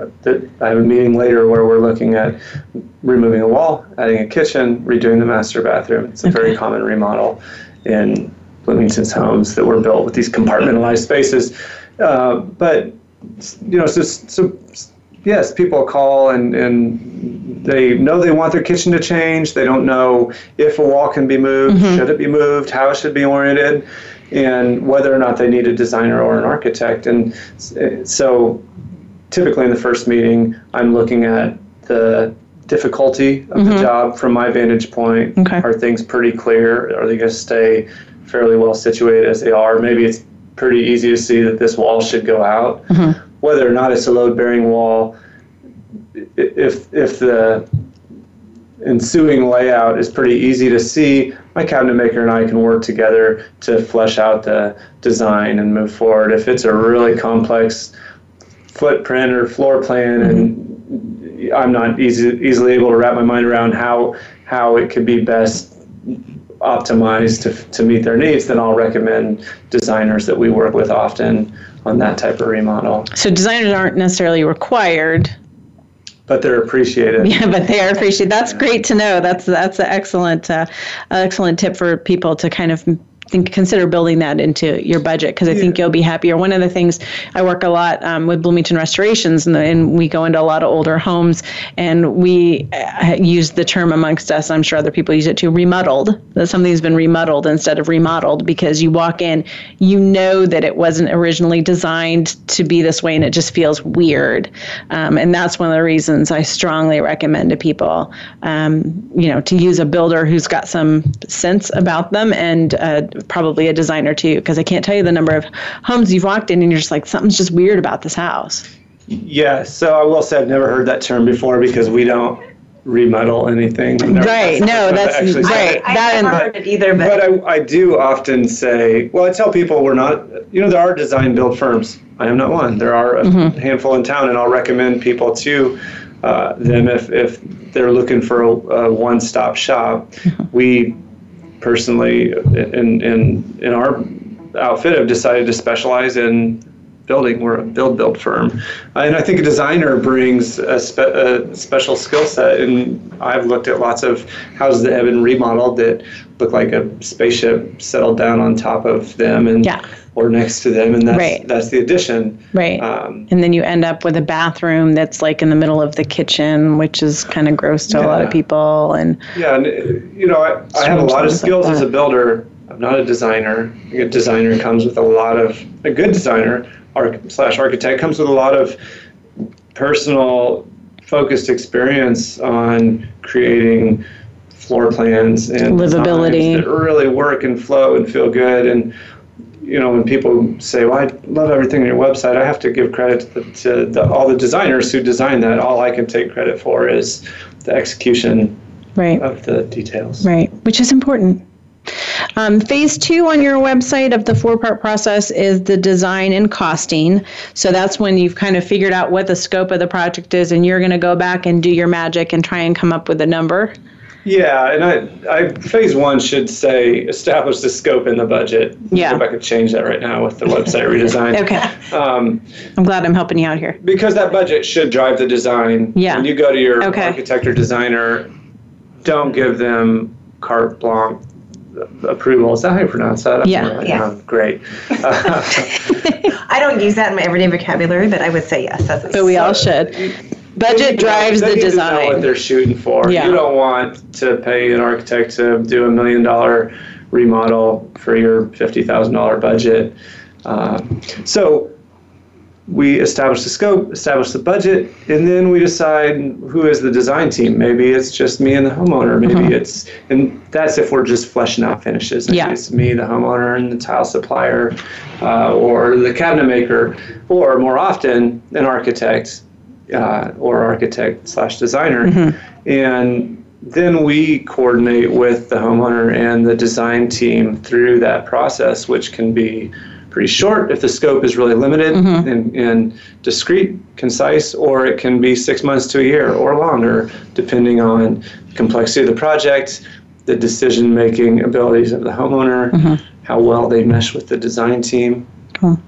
I have a meeting later where we're looking at removing a wall, adding a kitchen, redoing the master bathroom. It's a okay. very common remodel in Bloomington's homes that were built with these compartmentalized spaces. Uh, but you know, so, so yes, people call and, and they know they want their kitchen to change. They don't know if a wall can be moved, mm-hmm. should it be moved, how it should be oriented, and whether or not they need a designer or an architect. And so typically in the first meeting, I'm looking at the difficulty of mm-hmm. the job from my vantage point. Okay. Are things pretty clear? Are they going to stay fairly well situated as they are? Maybe it's pretty easy to see that this wall should go out. Mm-hmm. Whether or not it's a load bearing wall, if, if the ensuing layout is pretty easy to see, my cabinet maker and I can work together to flesh out the design and move forward. If it's a really complex footprint or floor plan, and mm-hmm. I'm not easy, easily able to wrap my mind around how how it could be best optimized to, to meet their needs, then I'll recommend designers that we work with often on that type of remodel. So designers aren't necessarily required. But they're appreciated. Yeah, but they are appreciated. That's yeah. great to know. That's that's an excellent, uh, excellent tip for people to kind of think consider building that into your budget because I yeah. think you'll be happier. One of the things I work a lot um, with Bloomington Restorations, and, the, and, we go into a lot of older homes, and we uh, use the term amongst us. I'm sure other people use it too. Remodeled. That something's been remodeled instead of remodeled because you walk in, you know that it wasn't originally designed to be this way, and it just feels weird. Um, and that's one of the reasons I strongly recommend to people, um, you know, to use a builder who's got some sense about them and uh, probably a designer too, because I can't tell you the number of homes you've walked in and you're just like, something's just weird about this house. Yeah, so I will say I've never heard that term before because we don't remodel anything. Right. No, that's right. I, I that never heard it either. But, but I, I do often say, well, I tell people we're not, you know, there are design build firms. I am not one. There are a mm-hmm. handful in town, and I'll recommend people to uh, them if, if they're looking for a, a one stop shop. Mm-hmm. We personally in in in our outfit have decided to specialize in building. We're a build build firm, and I think a designer brings a, spe- a special skill set. And I've looked at lots of houses that have been remodeled that look like a spaceship settled down on top of them, and yeah or next to them, and that's right. that's the addition. Right. Um, and then you end up with a bathroom that's like in the middle of the kitchen, which is kind of gross to yeah. a lot of people. And yeah, and you know, I, I have a lot of skills like as a builder. I'm not a designer. A good designer comes with a lot of a good designer arch, slash architect comes with a lot of personal focused experience on creating floor plans and livability that really work and flow and feel good and you know, when people say, "Well, I love everything on your website," I have to give credit to, the, to the, all the designers who designed that. All I can take credit for is the execution right. of the details. Right, which is important. Um, phase two on your website of the four part process is the design and costing. So that's when you've kind of figured out what the scope of the project is, and you're going to go back and do your magic and try and come up with a number. Yeah, and I, I phase one should say establish the scope and the budget. Yeah, if I could change that right now with the website redesign. okay. Um, I'm glad I'm helping you out here. Because that budget should drive the design. Yeah. When you go to your okay. architect or designer, don't give them carte blanche approval. Is that how you pronounce that? Yeah. yeah. great. I don't use that in my everyday vocabulary, but I would say yes. That's but we all should. Budget drives the design. know what they're shooting for. Yeah. You don't want to pay an architect to do a million dollar remodel for your fifty thousand dollar budget. Uh, so we establish the scope, establish the budget, and then we decide who is the design team. Maybe it's just me and the homeowner. Maybe mm-hmm. it's, and that's if we're just fleshing out finishes. Maybe yeah. it's me, the homeowner, and the tile supplier, uh, or the cabinet maker, or more often, an architect uh, or architect slash designer. Mm-hmm. And then we coordinate with the homeowner and the design team through that process, which can be pretty short if the scope is really limited mm-hmm. and, and discrete, concise, or it can be six months to a year or longer, depending on complexity of the project, the decision making abilities of the homeowner, mm-hmm. how well they mesh with the design team. Cool.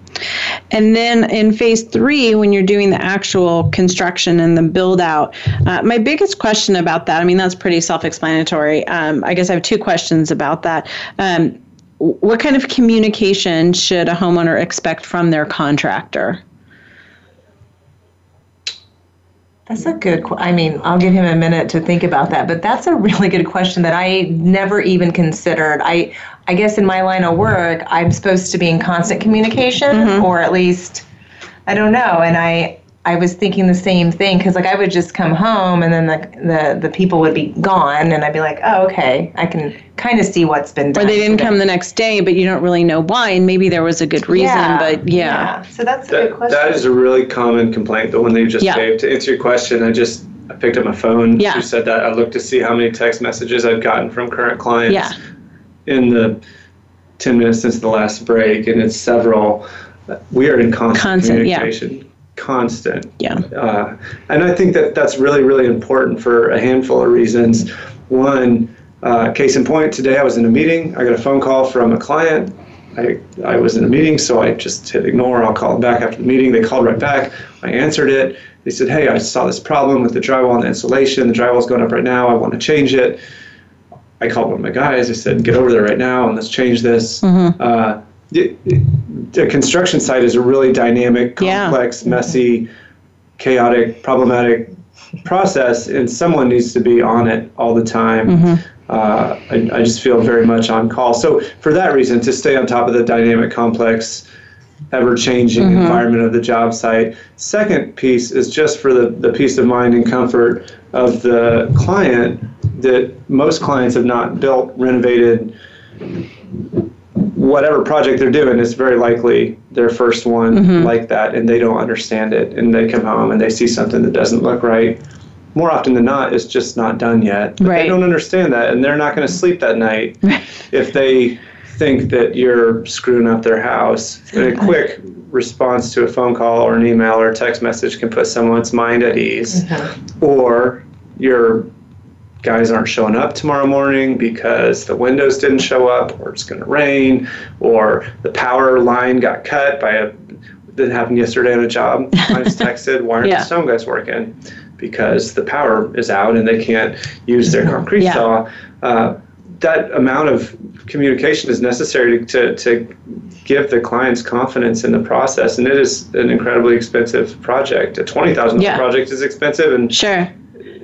And then in phase three, when you're doing the actual construction and the build out, uh, my biggest question about that, I mean, that's pretty self explanatory. Um, I guess I have two questions about that. Um, what kind of communication should a homeowner expect from their contractor? That's a good. I mean, I'll give him a minute to think about that, but that's a really good question that I never even considered. I, I guess in my line of work, I'm supposed to be in constant communication, mm-hmm. or at least, I don't know. And I, I was thinking the same thing because like I would just come home and then the, the the people would be gone and I'd be like, oh okay, I can kind of see what's been done. Or they didn't today. come the next day, but you don't really know why, and maybe there was a good reason. Yeah, but yeah. yeah. So that's that, a good question. That is a really common complaint. The one that you just yeah. gave. To answer your question, I just I picked up my phone. Yeah. You said that. I looked to see how many text messages I've gotten from current clients. Yeah. In the ten minutes since the last break, and it's several. We are in constant, constant communication. Yeah constant. Yeah. Uh, and I think that that's really, really important for a handful of reasons. One, uh, case in point, today I was in a meeting. I got a phone call from a client. I, I was in a meeting, so I just hit ignore. I'll call them back after the meeting. They called right back. I answered it. They said, Hey, I saw this problem with the drywall and the insulation. The drywall's going up right now. I want to change it. I called one of my guys. I said, Get over there right now and let's change this. Mm-hmm. Uh, the construction site is a really dynamic, complex, yeah. messy, chaotic, problematic process, and someone needs to be on it all the time. Mm-hmm. Uh, I, I, just feel very much on call. So, for that reason, to stay on top of the dynamic, complex, ever changing mm-hmm. environment of the job site. Second piece is just for the, the peace of mind and comfort of the client that most clients have not built, renovated, whatever project they're doing is very likely their first one mm-hmm. like that and they don't understand it and they come home and they see something that doesn't look right more often than not it's just not done yet but right. they don't understand that and they're not going to sleep that night if they think that you're screwing up their house and a quick response to a phone call or an email or a text message can put someone's mind at ease mm-hmm. or you're guys aren't showing up tomorrow morning because the windows didn't show up or it's going to rain or the power line got cut by a that happened yesterday on a job. I was texted why aren't yeah. the stone guys working? Because the power is out and they can't use their concrete yeah. saw. Uh, that amount of communication is necessary to, to give the clients confidence in the process. And it is an incredibly expensive project. A $20000 yeah. project is expensive and sure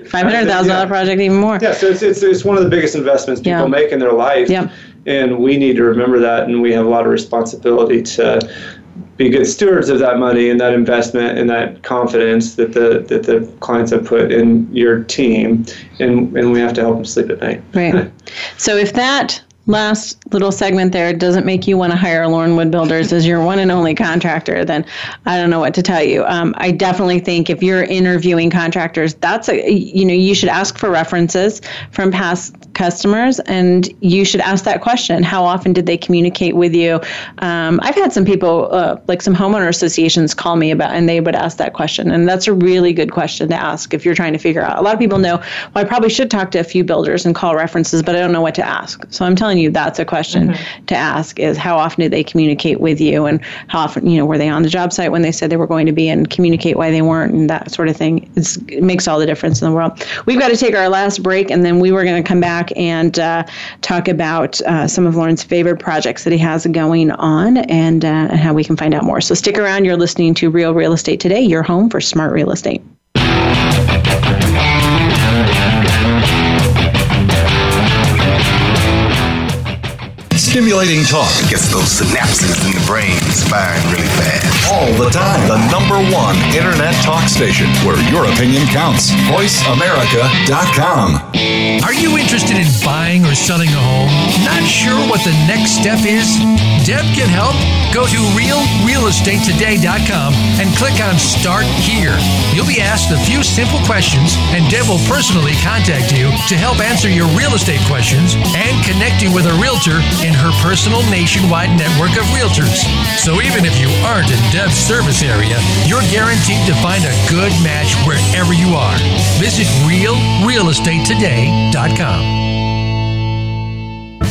five hundred thousand dollar project, even more. Yeah, so it's, it's, it's one of the biggest investments people yeah. make in their life. Yeah. And we need to remember that, and we have a lot of responsibility to be good stewards of that money and that investment and that confidence that the that the clients have put in your team, and and we have to help them sleep at night. Right. so if that last little segment there doesn't make you want to hire Loren Wood Builders as your one and only contractor, then I don't know what to tell you. Um, I definitely think if you're interviewing contractors, that's a you know you should ask for references from past customers, and you should ask that question: How often did they communicate with you? Um, I've had some people, uh, like some homeowner associations, call me about, and they would ask that question, and that's a really good question to ask if you're trying to figure out. A lot of people know, well, I probably should talk to a few builders and call references, but I don't know what to ask. So I'm telling that's a question mm-hmm. to ask: is how often did they communicate with you, and how often, you know, were they on the job site when they said they were going to be, and communicate why they weren't, and that sort of thing. It's, it makes all the difference in the world. We've got to take our last break, and then we were going to come back and uh, talk about uh, some of Loren's favorite projects that he has going on, and uh, and how we can find out more. So stick around. You're listening to Real Real Estate today. Your home for smart real estate. Stimulating talk. Gets those synapses in the brain firing really fast. All the time. The number one internet talk station where your opinion counts. VoiceAmerica.com. Are you interested in buying or selling a home? Not sure what the next step is? Deb can help. Go to realrealestatetoday.com and click on Start Here. You'll be asked a few simple questions, and Deb will personally contact you to help answer your real estate questions and connect you with a realtor in her personal nationwide network of realtors. So even if you aren't in Deb's service area, you're guaranteed to find a good match wherever you are. Visit realrealestatetoday.com.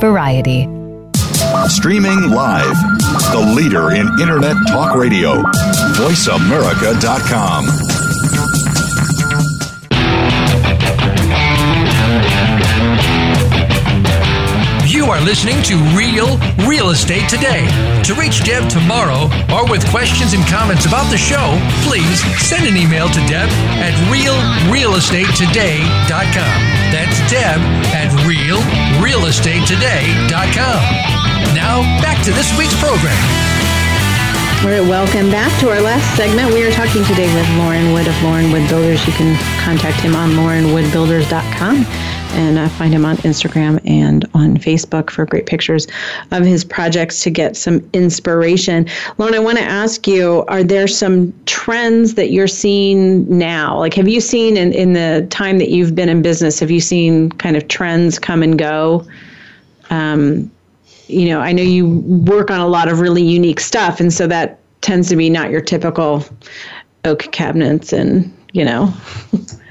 Variety. Streaming live. The leader in Internet talk radio. VoiceAmerica.com. listening to Real Real Estate Today. To reach Deb Tomaro or with questions and comments about the show, please send an email to Deb at realrealestatetoday.com. That's Deb at realrealestatetoday.com. Now, back to this week's program. All right, welcome back to our last segment. We are talking today with Loren Wood of Loren Wood Builders. You can contact him on lorenwoodbuilders.com and uh, find him on Instagram and on Facebook for great pictures of his projects to get some inspiration. Loren, I want to ask you are there some trends that you're seeing now? Like, have you seen in, in the time that you've been in business, have you seen kind of trends come and go? Um, you know, I know you work on a lot of really unique stuff, and so that tends to be not your typical oak cabinets and, you know.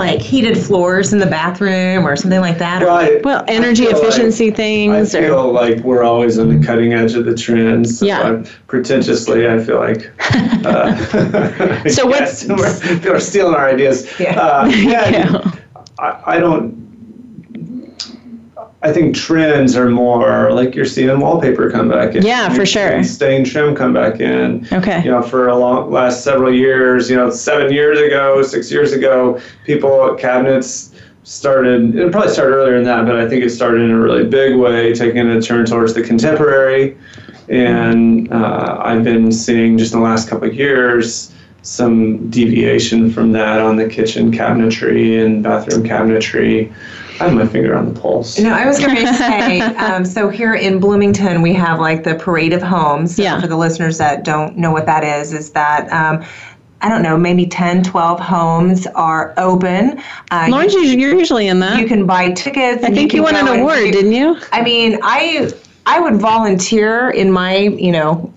like heated floors in the bathroom or something like that. Right. Well, energy efficiency like, things. I feel or, like we're always on the cutting edge of the trends. So Yeah. I'm- pretentiously, I feel like. Uh, So what's- yes, we're, we're stealing our ideas. Yeah. Uh, yeah. Yeah. I, I don't. I think trends are more like you're seeing wallpaper come back in. Yeah, for sure. seeing Stain trim come back in. Okay. You know, for a long last several years, you know, seven years ago, six years ago, people cabinets started. It probably started earlier than that, but I think it started in a really big way, taking a turn towards the contemporary. And uh, I've been seeing just in the last couple of years some deviation from that on the kitchen cabinetry and bathroom cabinetry. I have my finger on the pulse. No, I was going to say, um, so here in Bloomington, we have like the Parade of Homes. So Yeah. For the listeners that don't know what that is, is that, um, I don't know, maybe 10, 12 homes are open. Uh, Loren, you, you're usually in that. you can buy tickets. I think you, can won an award, do- didn't you? I mean, I I would volunteer in my, you know,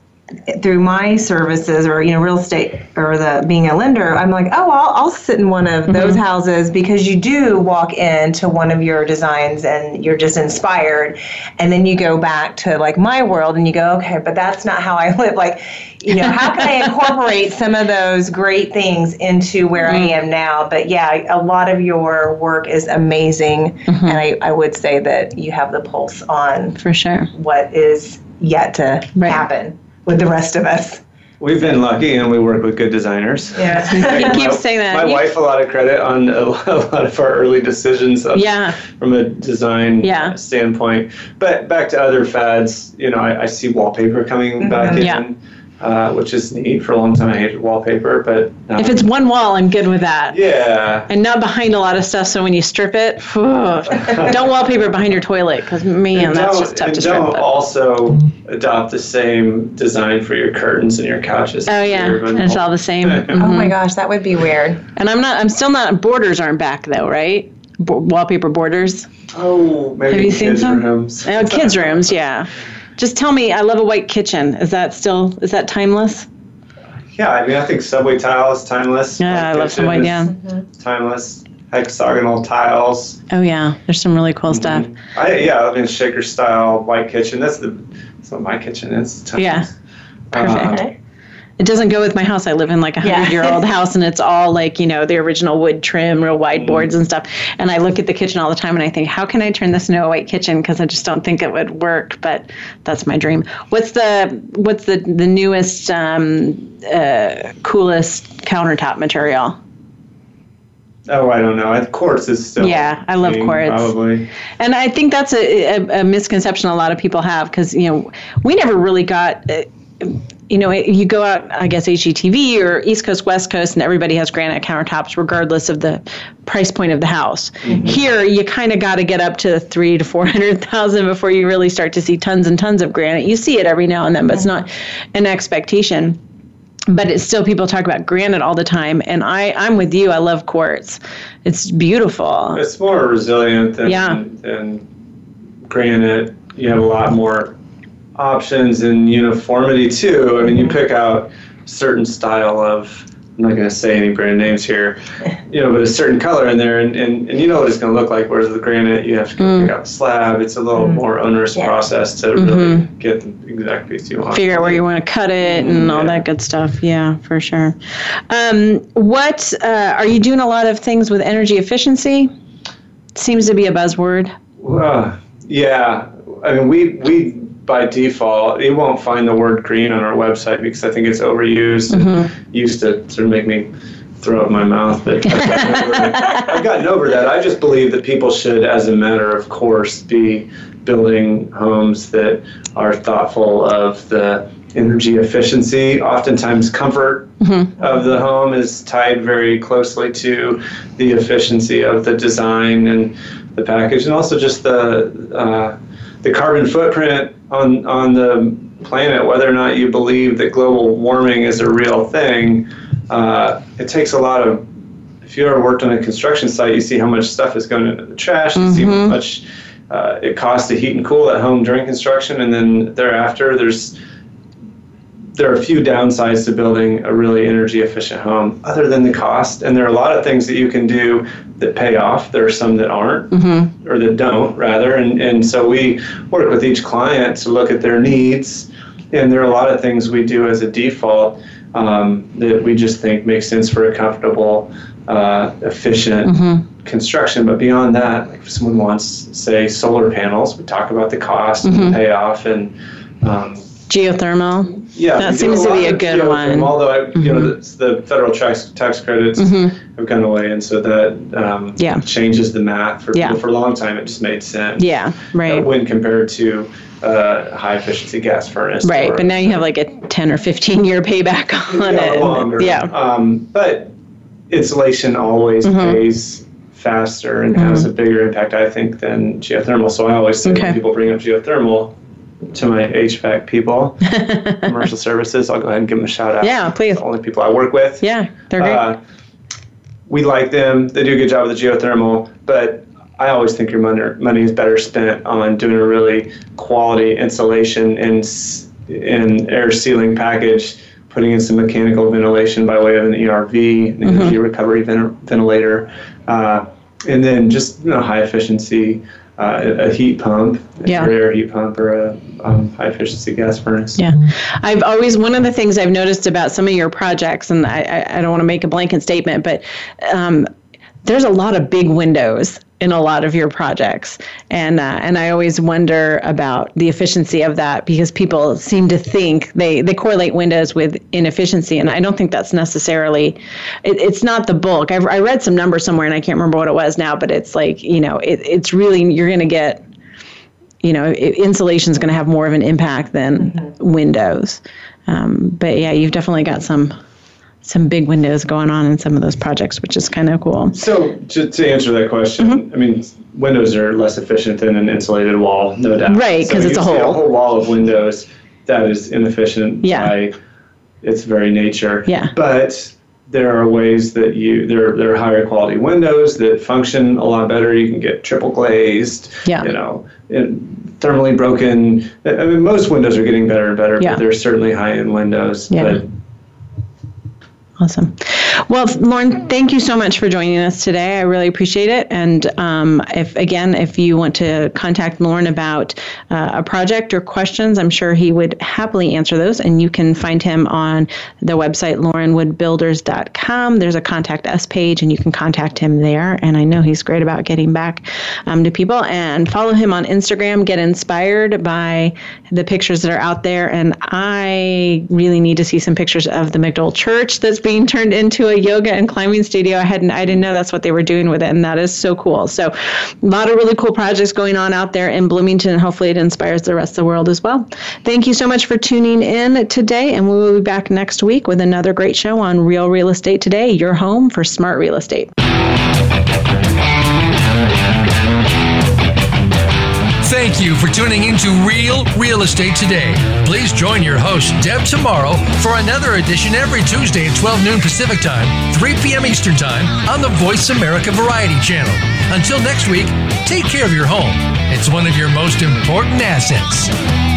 through my services or you know real estate or the being a lender i'm like oh i'll, I'll sit in one of mm-hmm. those houses because you do walk into one of your designs and you're just inspired. And then you go back to like my world and you go okay but that's not how i live. Like you know how can i incorporate some of those great things into where i mm-hmm. am now? But yeah a lot of your work is amazing mm-hmm. and I, I would say that you have the pulse on For sure. what is yet to Right. happen with the rest of us. We've been lucky and we work with good designers. Yeah. He My- saying that. My You- wife a lot of credit on a lot a lot of our early decisions of- Yeah. from a design Yeah. standpoint. But back to other fads, you know, I, I see wallpaper coming back in, Mm-hmm. Yeah. Uh, which is neat. For a long time, I hated wallpaper, but um, If it's one wall, I'm good with that. yeah, And not behind a lot of stuff, so when you strip it, don't wallpaper behind your toilet, because man, and that's just tough and to strip. don't but- also adopt the same design for your curtains and your couches. Oh yeah, and it's all the same. Oh Mhm. my gosh, that would be weird. And I'm not. I'm still not. Borders aren't back though, right? Bo- wallpaper borders. Oh, maybe Have you seen kids' some? rooms. Oh, kids' rooms. Yeah. Just tell me. I love a white kitchen. Is that still? Is that timeless? Yeah, I mean, I think subway tile is timeless. Yeah, Like I love some kitchen white. is Yeah. Timeless. hexagonal tiles. Oh yeah, there's some really cool stuff. I, yeah, I mean shaker style white kitchen. That's the that's what my kitchen is. Tons. Yeah. Uh, Perfect. It doesn't go with my house. I live in like a hundred year old house, and it's all like you know the original wood trim, real wide boards and stuff. And I look at the kitchen all the time, and I think, how can I turn this into a white kitchen? Because I just don't think it would work. But that's my dream. What's the what's the the newest, um, uh, coolest countertop material? Oh, I don't know. Quartz is still. Yeah, I love king, quartz. Probably. And I think that's a, a, a misconception a lot of people have because, you know, we never really got, uh, you know, you go out, I guess, HGTV or East Coast, West Coast, and everybody has granite countertops regardless of the price point of the house. Mm-hmm. Here, you kind of got to get up to three to 400,000 before you really start to see tons and tons of granite. You see it every now and then, but it's not an expectation but it's still people talk about granite all the time and i i'm with you i love quartz it's beautiful It's more resilient than, Yeah. than granite. You have a lot more options and uniformity too. I mean, you pick out certain style of. I'm not going to say any brand names here, you know, but a certain color in there, and, and, and you know what it's going to look like. Whereas the granite, you have to go pick out the slab. It's a little more onerous process to really get the exact piece you want. figure out where you want to cut it and all that good stuff. Yeah for sure. Um, what uh, are you doing a lot of things with energy efficiency? Seems to be a buzzword. Uh, yeah, I mean, we we by default, it won't find the word green on our website because I think it's overused and used to sort of make me throw up my mouth. But I've gotten, over. I've gotten over that. I just believe that people should, as a matter of course, be building homes that are thoughtful of the energy efficiency. Oftentimes, comfort of the home is tied very closely to the efficiency of the design and the package, and also just the uh, the carbon footprint on on the planet. Whether or not you believe that global warming is a real thing, uh, it takes a lot of. If you ever worked on a construction site, you see how much stuff is going into the trash. You see how much uh, it costs to heat and cool at home during construction, and then thereafter, there's there are a few downsides to building a really energy efficient home other than the cost. And there are a lot of things that you can do that pay off. There are some that aren't or that don't rather. And, and so we work with each client to look at their needs. And there are a lot of things we do as a default um, that we just think makes sense for a comfortable uh, efficient construction. But beyond that like if someone wants say solar panels we talk about the cost and the payoff and um, geothermal yeah, that seems to be a good one Mm-hmm. Although I, you know, the, the federal tax tax credits have gone away, and so that um, Mm-hmm. Yeah. changes the math for Yeah. For a long time, it just made sense. yeah right uh, when compared to uh, high efficiency gas furnace. right or- but now you have like a 10 or 15 year payback on yeah, it longer. yeah Um, but insulation always Mm-hmm. pays faster and has a bigger impact, I think, than geothermal. So I always say Okay. when people bring up geothermal to my HVAC people, commercial services, I'll go ahead and give them a shout out. Yeah, please. The only people I work with. yeah they're great Uh, we like them. They do a good job with the geothermal, but I always think your money, money is better spent on doing a really quality insulation and and air sealing package, putting in some mechanical ventilation by way of an ERV, an Mm-hmm. energy recovery ven- ventilator, uh, and then just you know high efficiency. Uh, a a heat pump, Yeah. air heat pump, or a um, high efficiency gas furnace. Yeah, I've always one of the things I've noticed about some of your projects, and I, I, I don't want to make a blanket statement, but um, there's a lot of big windows in a lot of your projects, and uh, and I always wonder about the efficiency of that because people seem to think they they correlate windows with inefficiency, and I don't think that's necessarily. It, it's not the bulk. I've, I read some number somewhere, and I can't remember what it was now, but it's like you know, it, it's really you're going to get you know, insulation is going to have more of an impact than windows. Um, but yeah, you've definitely got some some big windows going on in some of those projects, which is kind of cool. So to, to answer that question, Mm-hmm. I mean, windows are less efficient than an insulated wall, no doubt. Right, So 'cause it's a see hole. A whole wall of windows that is inefficient Yeah. by its very nature. Yeah. But there are ways that you there there are higher quality windows that function a lot better. You can get triple glazed. Yeah. You know. thermally broken. I mean, most windows are getting better and better, Yeah. but there's certainly high-end windows. Yeah. But Awesome. Well, Loren, thank you so much for joining us today. I really appreciate it. And um, if again, if you want to contact Loren about uh, a project or questions, I'm sure he would happily answer those. And you can find him on the website lorenwoodbuilders.com. There's a contact us page, and you can contact him there. And I know he's great about getting back um, to people. And follow him on Instagram. Get inspired by the pictures that are out there. And I really need to see some pictures of the McDowell Church that's being turned into a yoga and climbing studio. I hadn't, I didn't know that's what they were doing with it, and that is so cool. So, a lot of really cool projects going on out there in Bloomington, and hopefully it inspires the rest of the world as well. Thank you so much for tuning in today, and we will be back next week with another great show on Real Real Estate Today, your home for smart real estate. Thank you for tuning into Real Real Estate Today. Please join your host, Deb, Tomaro for another edition every Tuesday at 12 noon Pacific Time, 3 p.m. Eastern Time on the Voice America Variety Channel. Until next week, take care of your home. It's one of your most important assets.